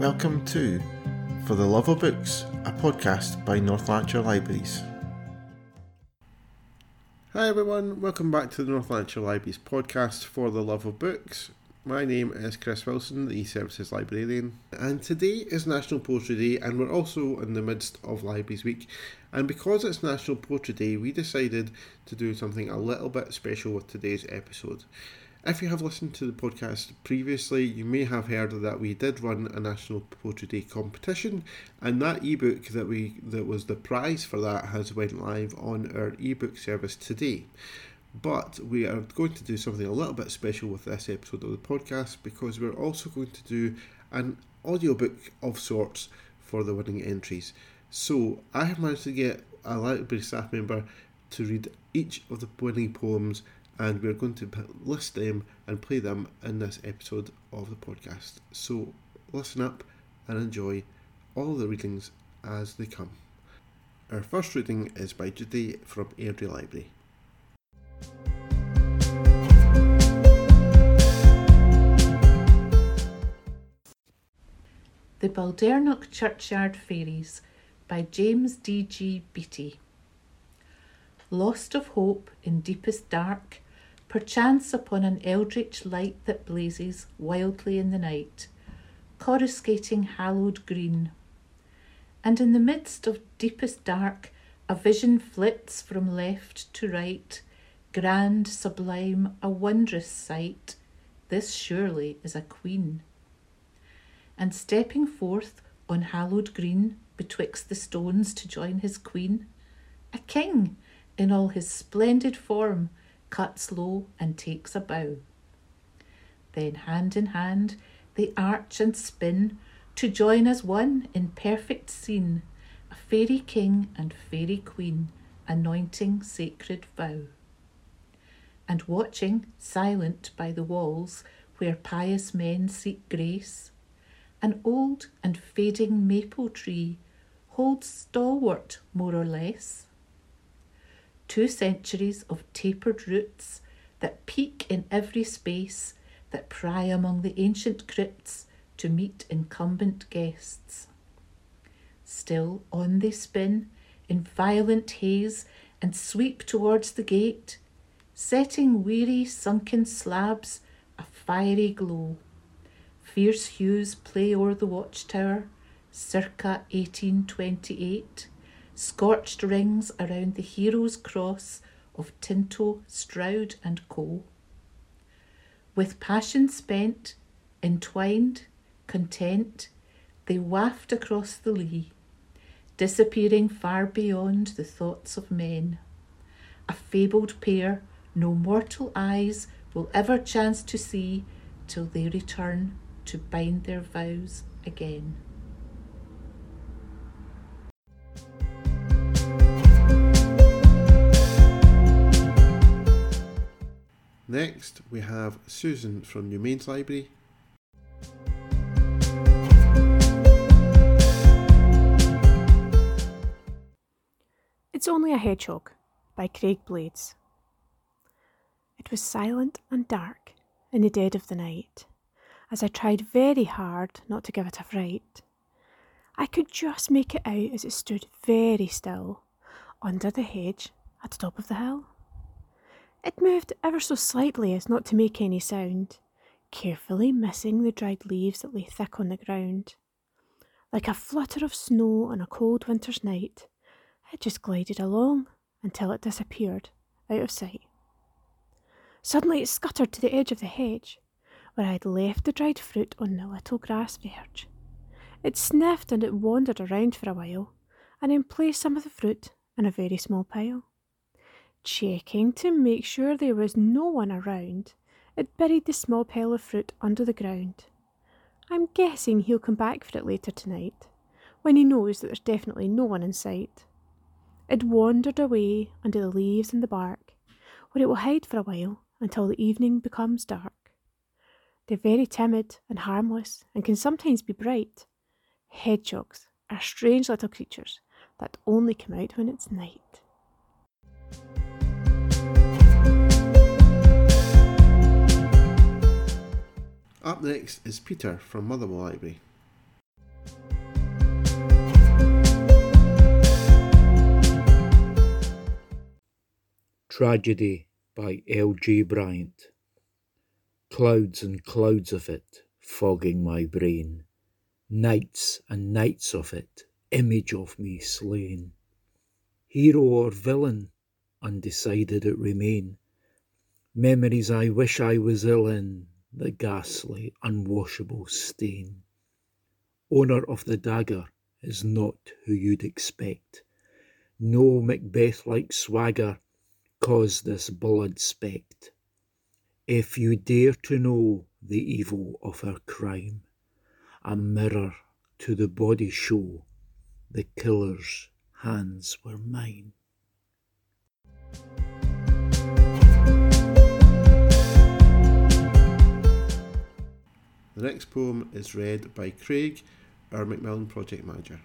Welcome to For the Love of Books, a podcast by North Lanarkshire Libraries. Hi everyone, welcome back to the North Lanarkshire Libraries podcast For the Love of Books. My name is Chris Wilson, the e-services librarian, and today is National Poetry Day, and we're also in the midst of Libraries Week. And because it's National Poetry Day, we decided to do something a little bit special with today's episode. If you have listened to the podcast previously, you may have heard that we did run a National Poetry Day competition, and that ebook that we that was the prize for that has went live on our ebook service today. But we are going to do something a little bit special with this episode of the podcast because we're also going to do an audiobook of sorts for the winning entries. So I have managed to get a library staff member to read each of the winning poems and we're going to list them and play them in this episode of the podcast. So listen up and enjoy all the readings as they come. Our first reading is by Judy from Airdrie Library. The Baldernock Churchyard Faeries by James D. G. Beattie. Lost of hope in deepest dark, perchance upon an eldritch light that blazes wildly in the night, coruscating hallowed green. And in the midst of deepest dark, a vision flits from left to right, grand, sublime, a wondrous sight. This surely is a queen. And stepping forth on hallowed green betwixt the stones to join his queen, a king in all his splendid form cuts low and takes a bow. Then, hand in hand, they arch and spin to join as one in perfect scene, a fairy king and fairy queen anointing sacred vow. And watching, silent by the walls where pious men seek grace, an old and fading maple tree holds stalwart more or less two centuries of tapered roots that peak in every space, that pry among the ancient crypts to meet incumbent guests. Still on they spin in violent haze and sweep towards the gate, setting weary sunken slabs a fiery glow. Fierce hues play o'er the watchtower, circa 1828 scorched rings around the hero's cross of Tinto, Stroud and Co. With passion spent, entwined, content, they waft across the lea, disappearing far beyond the thoughts of men. A fabled pair no mortal eyes will ever chance to see till they return to bind their vows again. Next, we have Susan from Newmains Library. It's Only a Hedgehog by Craig Blades. It was silent and dark in the dead of the night, as I tried very hard not to give it a fright. I could just make it out as it stood very still under the hedge at the top of the hill. It moved ever so slightly as not to make any sound, carefully missing the dried leaves that lay thick on the ground. Like a flutter of snow on a cold winter's night, it just glided along until it disappeared out of sight. Suddenly it scuttered to the edge of the hedge, where I had left the dried fruit on the little grass verge. It sniffed and it wandered around for a while, and then placed some of the fruit in a very small pile. Checking to make sure there was no one around, it buried the small pile of fruit under the ground. I'm guessing he'll come back for it later tonight, when he knows that there's definitely no one in sight. It wandered away under the leaves and the bark, where it will hide for a while until the evening becomes dark. They're very timid and harmless and can sometimes be bright. Hedgehogs are strange little creatures that only come out when it's night. Up next is Peter from Motherwell Library. Tragedy by L.J. Bryant. Clouds and clouds of it fogging my brain, nights and nights of it, image of me slain. Hero or villain, undecided it remain. Memories I wish I was ill in, the ghastly, unwashable stain. Owner of the dagger is not who you'd expect. No Macbeth like swagger caused this blood spect. If you dare to know the evil of her crime, a mirror to the body show the killer's hands were mine. The next poem is read by Craig, our Macmillan project manager.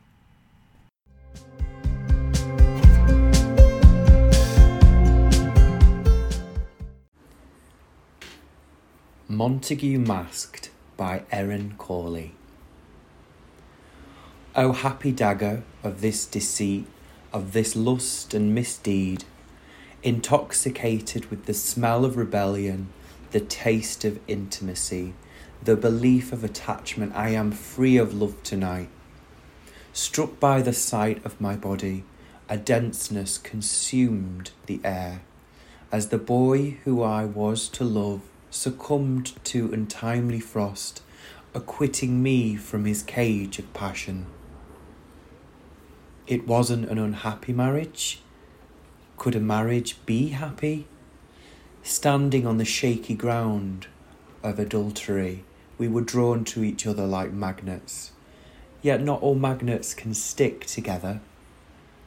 Montague Masked by Erin Caullay. O happy dagger of this deceit, of this lust and misdeed, intoxicated with the smell of rebellion, the taste of intimacy, the belief of attachment, I am free of love tonight. Struck by the sight of my body, a denseness consumed the air, as the boy who I was to love succumbed to untimely frost, acquitting me from his cage of passion. It wasn't an unhappy marriage. Could a marriage be happy? Standing on the shaky ground of adultery, we were drawn to each other like magnets. Yet not all magnets can stick together.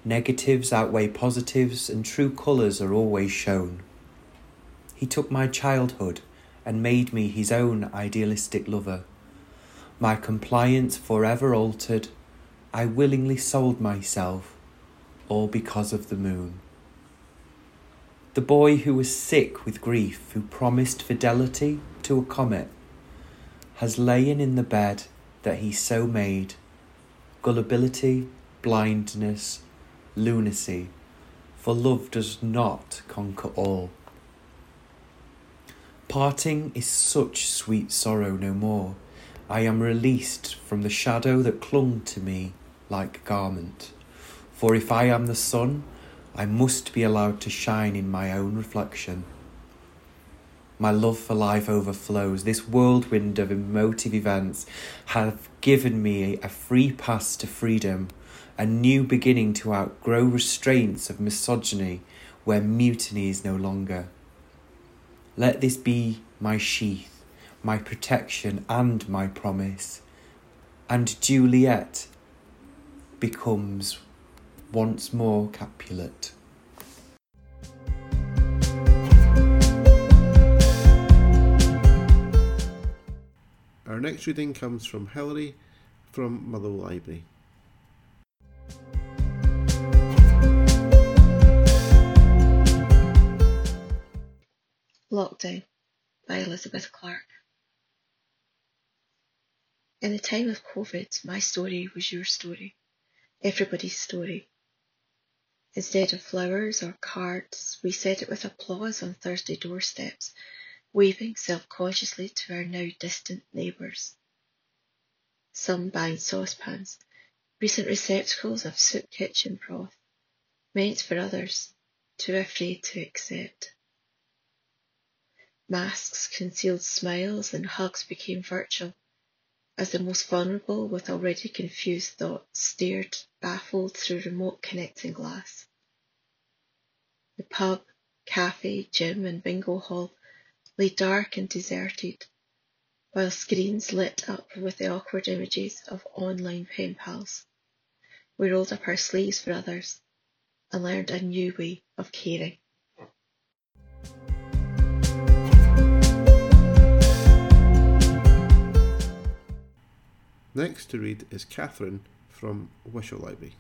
Negatives outweigh positives, and true colours are always shown. He took my childhood and made me his own idealistic lover. My compliance forever altered, I willingly sold myself, all because of the moon. The boy who was sick with grief, who promised fidelity to a comet, has lain in the bed that he so made. Gullibility, blindness, lunacy, for love does not conquer all. Parting is such sweet sorrow no more. I am released from the shadow that clung to me like garment. For if I am the sun, I must be allowed to shine in my own reflection. My love for life overflows. This whirlwind of emotive events have given me a free pass to freedom, a new beginning to outgrow restraints of misogyny where mutiny is no longer. Let this be my sheath, my protection, and my promise. And Juliet becomes once more Capulet. Our next reading comes from Hilary from Mother Library. Lockdown by Elizabeth Clarke. In the time of COVID, my story was your story, everybody's story. Instead of flowers or cards, we said it with applause on Thursday doorsteps, waving self-consciously to our now distant neighbours. Some buying saucepans, recent receptacles of soup kitchen broth, meant for others, too afraid to accept. Masks concealed smiles and hugs became virtual as the most vulnerable with already confused thoughts stared baffled through remote connecting glass. The pub, cafe, gym and bingo hall lay dark and deserted, while screens lit up with the awkward images of online pen pals. We rolled up our sleeves for others and learned a new way of caring. Next to read is Kathryn from Wishaw Library.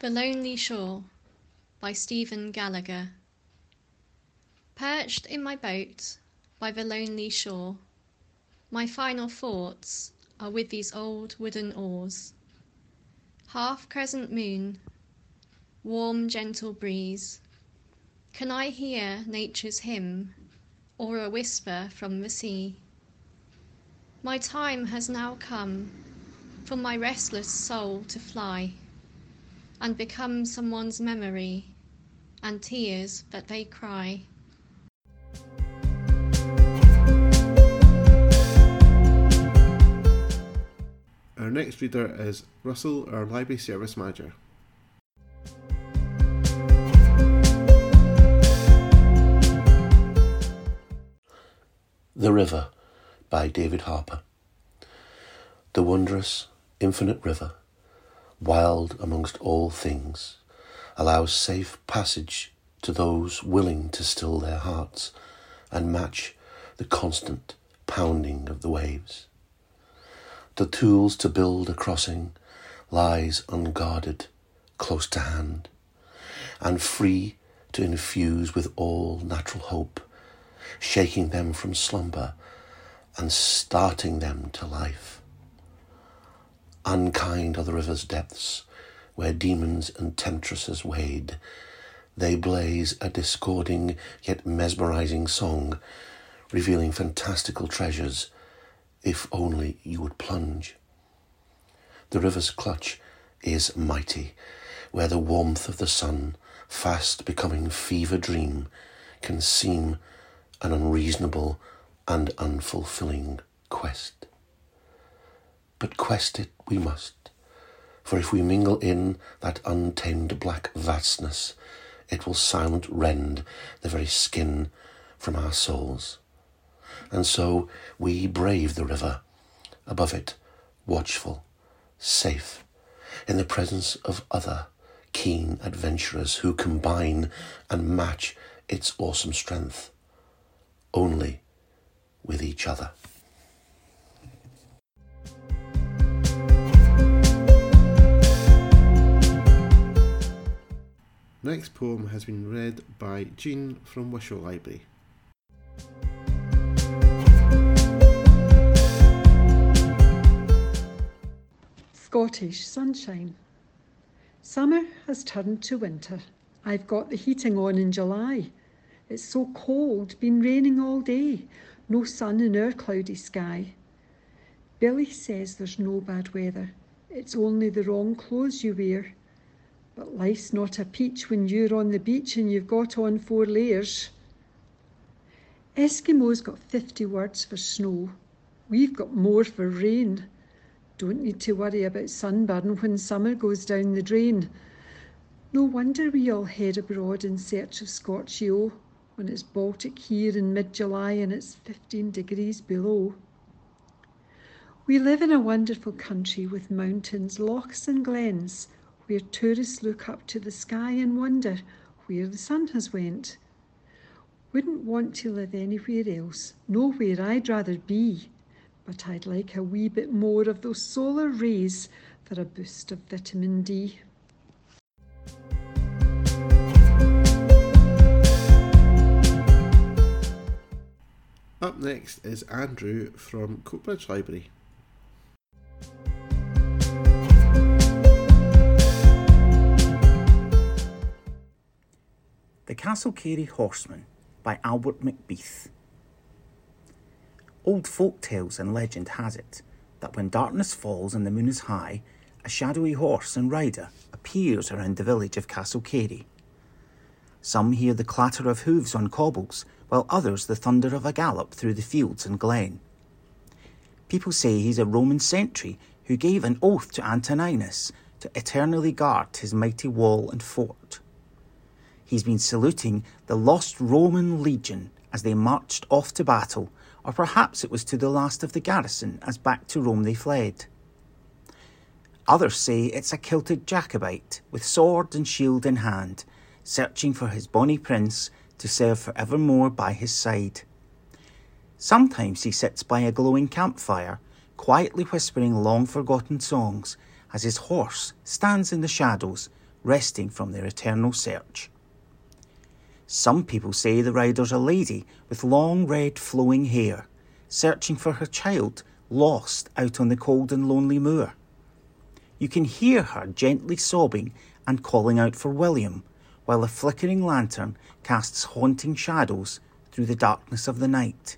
The Lonely Shore by Steven Gallagher. Perched in my boat by the lonely shore, my final thoughts are with these old wooden oars. Half crescent moon, warm gentle breeze, can I hear nature's hymn or a whisper from the sea? My time has now come for my restless soul to fly and become someone's memory and tears that they cry. Our next reader is Russell, our library service manager. The River by David Harper. The wondrous, infinite river, wild amongst all things, allows safe passage to those willing to still their hearts and match the constant pounding of the waves. The tools to build a crossing lies unguarded, close to hand, and free to infuse with all natural hope, shaking them from slumber and starting them to life. Unkind are the river's depths, where demons and temptresses wade. They blaze a discording yet mesmerizing song, revealing fantastical treasures, if only you would plunge. The river's clutch is mighty, where the warmth of the sun, fast becoming fever dream, can seem an unreasonable and unfulfilling quest. But quest it we must, for if we mingle in that untamed black vastness, it will silent rend the very skin from our souls. And so we brave the river, above it, watchful, safe, in the presence of other keen adventurers who combine and match its awesome strength only with each other. Next poem has been read by Jean from Wishaw Library. Scottish sunshine. Summer has turned to winter. I've got the heating on in July. It's so cold, been raining all day, no sun in our cloudy sky. Billy says there's no bad weather, it's only the wrong clothes you wear. But life's not a peach when you're on the beach and you've got on four layers. Eskimo's got 50 words for snow. We've got more for rain. Don't need to worry about sunburn when summer goes down the drain. No wonder we all head abroad in search of Scotch Scorchio when it's Baltic here in mid July and it's 15 degrees below. We live in a wonderful country with mountains, lochs, and glens where tourists look up to the sky and wonder where the sun has went. Wouldn't want to live anywhere else, nowhere I'd rather be but I'd like a wee bit more of those solar rays for a boost of vitamin D. Up next is Andrew from Coatbridge Library. The Castlecary Horseman by Albert MacBeath. Old folk tales and legend has it that when darkness falls and the moon is high, a shadowy horse and rider appears around the village of Castlecary. Some hear the clatter of hooves on cobbles, while others the thunder of a gallop through the fields and glen. People say he's a Roman sentry who gave an oath to Antoninus to eternally guard his mighty wall and fort. He's been saluting the lost Roman legion as they marched off to battle or perhaps it was to the last of the garrison as back to Rome they fled. Others say it's a kilted Jacobite with sword and shield in hand, searching for his bonny prince to serve for evermore by his side. Sometimes he sits by a glowing campfire, quietly whispering long forgotten songs as his horse stands in the shadows, resting from their eternal search. Some people say the rider's a lady with long red flowing hair, searching for her child lost out on the cold and lonely moor. You can hear her gently sobbing and calling out for William, while a flickering lantern casts haunting shadows through the darkness of the night.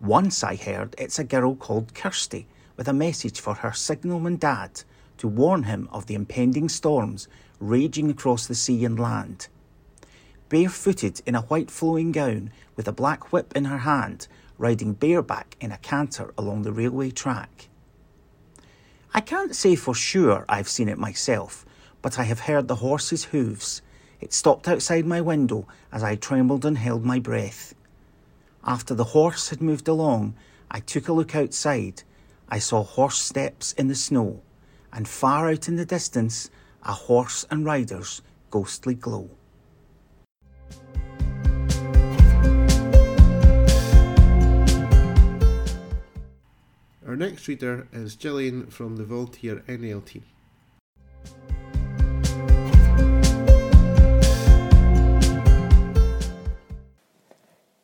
Once I heard it's a girl called Kirsty with a message for her signalman dad to warn him of the impending storms raging across the sea and land. Barefooted in a white flowing gown with a black whip in her hand, riding bareback in a canter along the railway track. I can't say for sure I've seen it myself, but I have heard the horse's hoofs. It stopped outside my window as I trembled and held my breath. After the horse had moved along, I took a look outside. I saw horse steps in the snow, and far out in the distance, a horse and rider's ghostly glow. Our next reader is Gillian from the Culture NL team.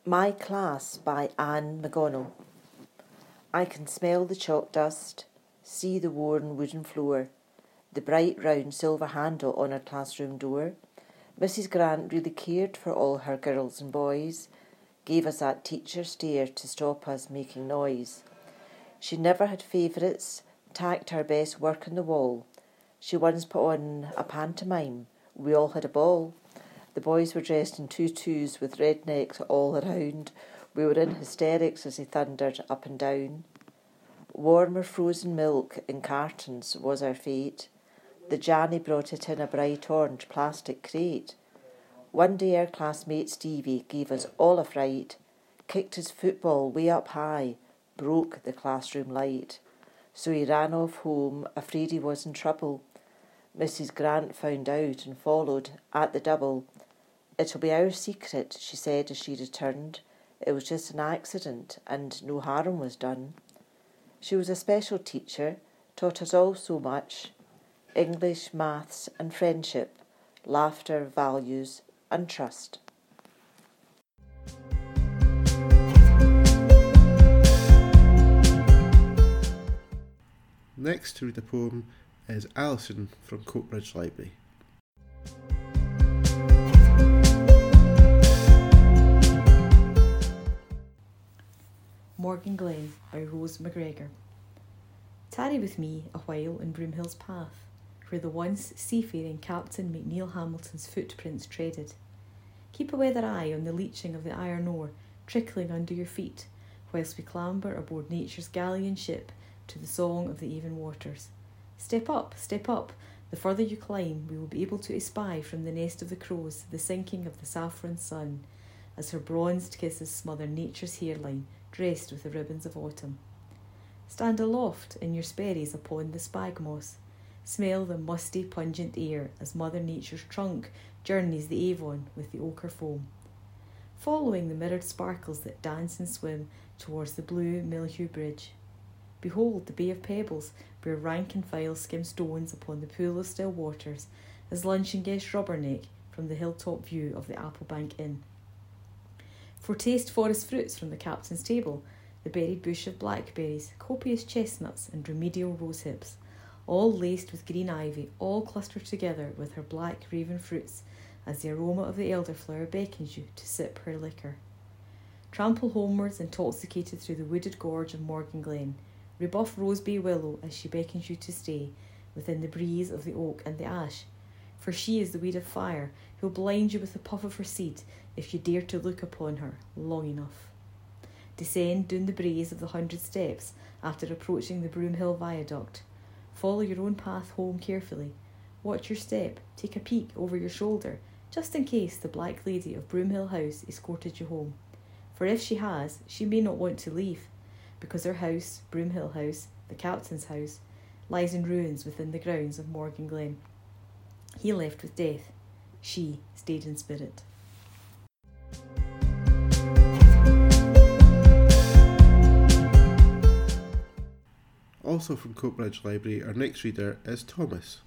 My Class by Ann McGonnell. I can smell the chalk dust, see the worn wooden floor, the bright round silver handle on her classroom door. Mrs. Grant really cared for all her girls and boys, gave us that teacher stare to stop us making noise. She never had favourites, tacked her best work on the wall. She once put on a pantomime. We all had a ball. The boys were dressed in tutus with red necks all around. We were in hysterics as he thundered up and down. Warmer frozen milk in cartons was our fate. The Janny brought it in a bright orange plastic crate. One day our classmate Stevie gave us all a fright, kicked his football way up high, broke the classroom light. So he ran off home, afraid he was in trouble. Mrs. Grant found out and followed at the double. It'll be our secret, she said as she returned. It was just an accident and no harm was done. She was a special teacher, taught us all so much English, maths, and friendship, laughter, values, and trust. Next to read the poem is Alison from Coatbridge Library. Morgan Glen by Rose Macgregor. Tarry with me a while in Broomhill's path, where the once seafaring Captain Macneill Hamilton's footprints treaded. Keep a weather eye on the leaching of the iron ore trickling under your feet, whilst we clamber aboard nature's galleon ship to the song of the even waters. Step up, step up. The further you climb, we will be able to espy from the nest of the crows the sinking of the saffron sun, as her bronzed kisses smother nature's hairline, dressed with the ribbons of autumn. Stand aloft in your sperries upon the spag moss. Smell the musty, pungent air as Mother Nature's trunk journeys the Avon with the ochre foam. Following the mirrored sparkles that dance and swim towards the blue Millheugh Bridge. Behold the Bay of Pebbles, where rank and file skim stones upon the pool of still waters, as luncheon guest Rubberneck from the hilltop view of the Applebank Inn. For taste forest fruits from the captain's table, the berried bush of blackberries, copious chestnuts, and remedial rosehips, all laced with green ivy, all clustered together with her black raven fruits, as the aroma of the elderflower beckons you to sip her liquor. Trample homewards, intoxicated through the wooded gorge of Morgan Glen, rebuff Rosebay Willow as she beckons you to stay within the breeze of the oak and the ash, for she is the weed of fire who'll blind you with the puff of her seed if you dare to look upon her long enough. Descend down the braes of the hundred steps after approaching the Broomhill Viaduct. Follow your own path home carefully. Watch your step, take a peek over your shoulder, just in case the Black Lady of Broomhill House escorted you home. For if she has, she may not want to leave, because her house, Broomhill House, the captain's house, lies in ruins within the grounds of Morgan Glen. He left with death. She stayed in spirit. Also from Coatbridge Library, our next reader is Thomas.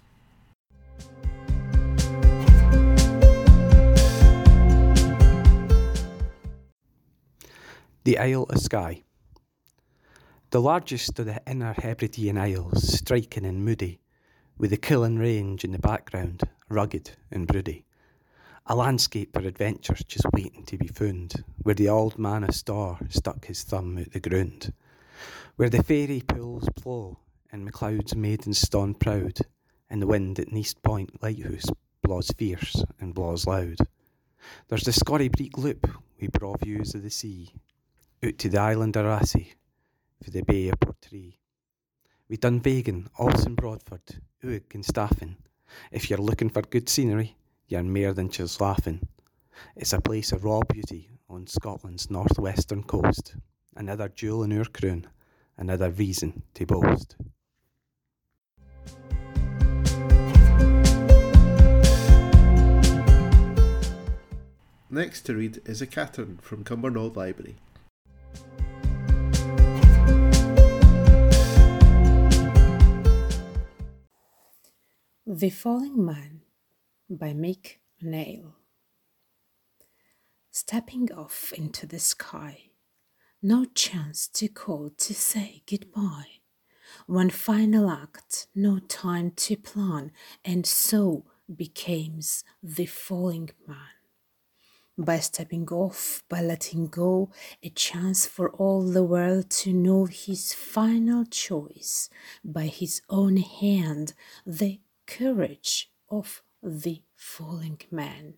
The Isle of Skye. The largest of the inner Hebridean Isles, striking and moody, with the Cuillin Range in the background, rugged and broody. A landscape for adventures just waiting to be found, where the old man of Storr stuck his thumb out the ground, where the fairy pools blow, and MacLeod's maidens stand proud, and the wind at Neist Point Lighthouse blaws fierce and blaws loud. There's the Scorrybreac Loop, with broad views of the sea, out to the island of Raasay, for the Bay of Portree. We Dunvegan, Alson Broadford, Uig and Staffin. If you're looking for good scenery, you're more than just laughing. It's a place of raw beauty on Scotland's northwestern coast. Another jewel in our crown, another reason to boast. Next to read is Ekaterine from Cumbernauld Library. The Falling Man by Mick Nail. Stepping off into the sky, no chance to call to say goodbye. One final act, no time to plan, and so becomes the falling man. By stepping off, by letting go, a chance for all the world to know his final choice, by his own hand, the courage of the falling man.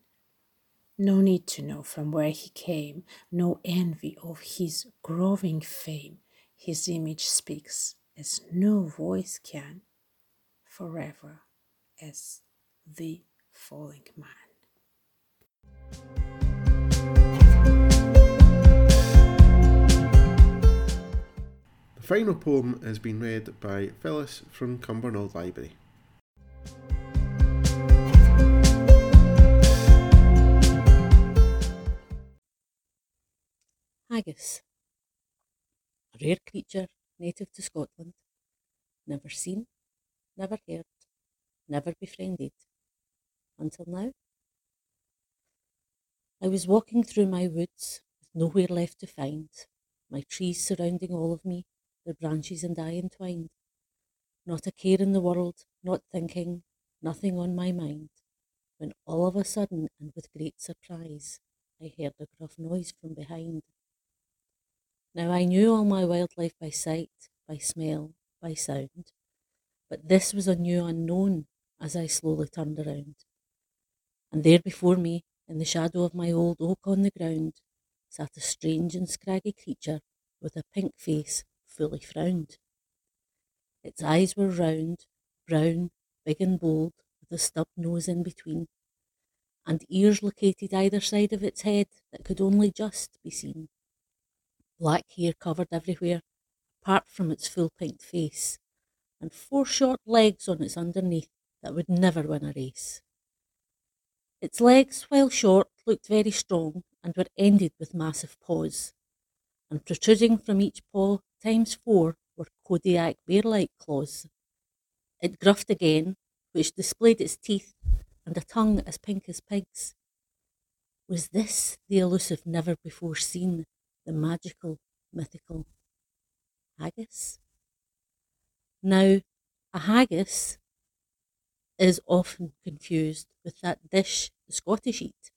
No need to know from where he came, no envy of his growing fame. His image speaks as no voice can, forever as the falling man. The final poem has been read by Phyllis from Cumbernauld Library. Haggis. A rare creature native to Scotland, never seen, never heard, never befriended. Until now. I was walking through my woods with nowhere left to find, my trees surrounding all of me, their branches and I entwined. Not a care in the world, not thinking, nothing on my mind, when all of a sudden and with great surprise I heard a gruff noise from behind. Now I knew all my wildlife by sight, by smell, by sound, but this was a new unknown as I slowly turned around. And there before me, in the shadow of my old oak on the ground, sat a strange and scraggy creature with a pink face fully frowned. Its eyes were round, brown, big and bold, with a stub nose in between, and ears located either side of its head that could only just be seen black hair covered everywhere, apart from its full pink face, and four short legs on its underneath that would never win a race. Its legs, while short, looked very strong and were ended with massive paws, and protruding from each paw times four were Kodiak bear like claws. It gruffed again, which displayed its teeth and a tongue as pink as pigs. Was this the elusive never before seen the magical, mythical haggis. Now, a haggis is often confused with that dish the Scottish eat.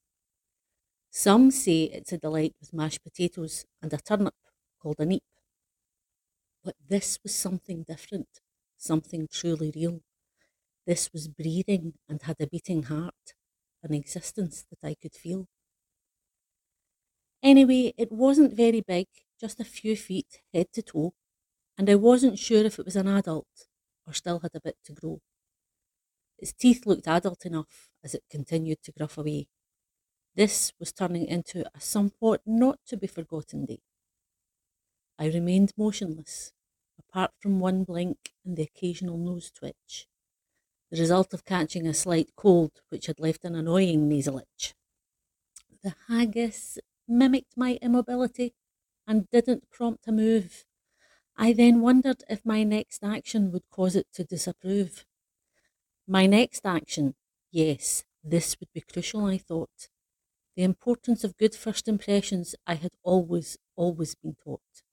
Some say it's a delight with mashed potatoes and a turnip called a neep. But this was something different, something truly real. This was breathing and had a beating heart, an existence that I could feel. Anyway, it wasn't very big, just a few feet head to toe, and I wasn't sure if it was an adult or still had a bit to grow. Its teeth looked adult enough as it continued to gruff away. This was turning into a somewhat not to be forgotten day. I remained motionless, apart from one blink and the occasional nose twitch, the result of catching a slight cold which had left an annoying nasal itch. The haggis mimicked my immobility and didn't prompt a move. I then wondered if my next action would cause it to disapprove. My next action, yes, this would be crucial, I thought. The importance of good first impressions I had always, always been taught.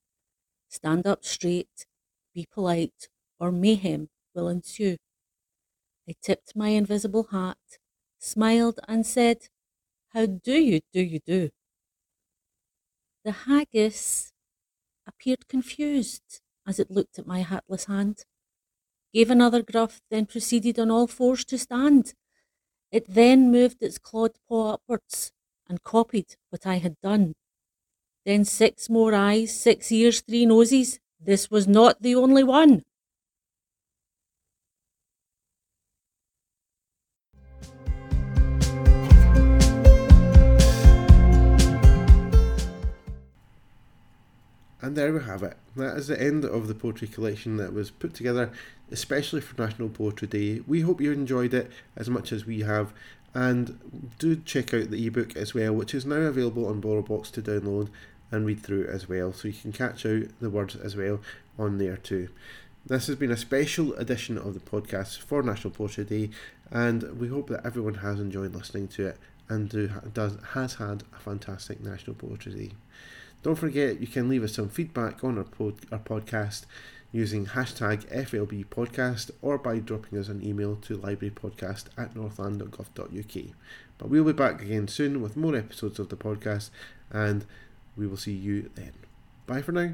stand up straight, be polite, or mayhem will ensue. I tipped my invisible hat, smiled, and said, How do you do you do? The haggis appeared confused as it looked at my hatless hand, gave another gruff, then proceeded on all fours to stand. It then moved its clawed paw upwards and copied what I had done. Then six more eyes, six ears, three noses. This was not the only one. And there we have it. That is the end of the poetry collection that was put together especially for National Poetry Day. We hope you enjoyed it as much as we have. And do check out the ebook as well, which is now available on BorrowBox to download and read through as well. So you can catch out the words as well on there too. This has been a special edition of the podcast for National Poetry Day, and we hope that everyone has enjoyed listening to it and do, does has had a fantastic National Poetry Day. Don't forget, you can leave us some feedback on our, pod, our podcast using hashtag FLB podcast or by dropping us an email to librarypodcast at northlan.gov.uk. But we'll be back again soon with more episodes of the podcast and we will see you then. Bye for now.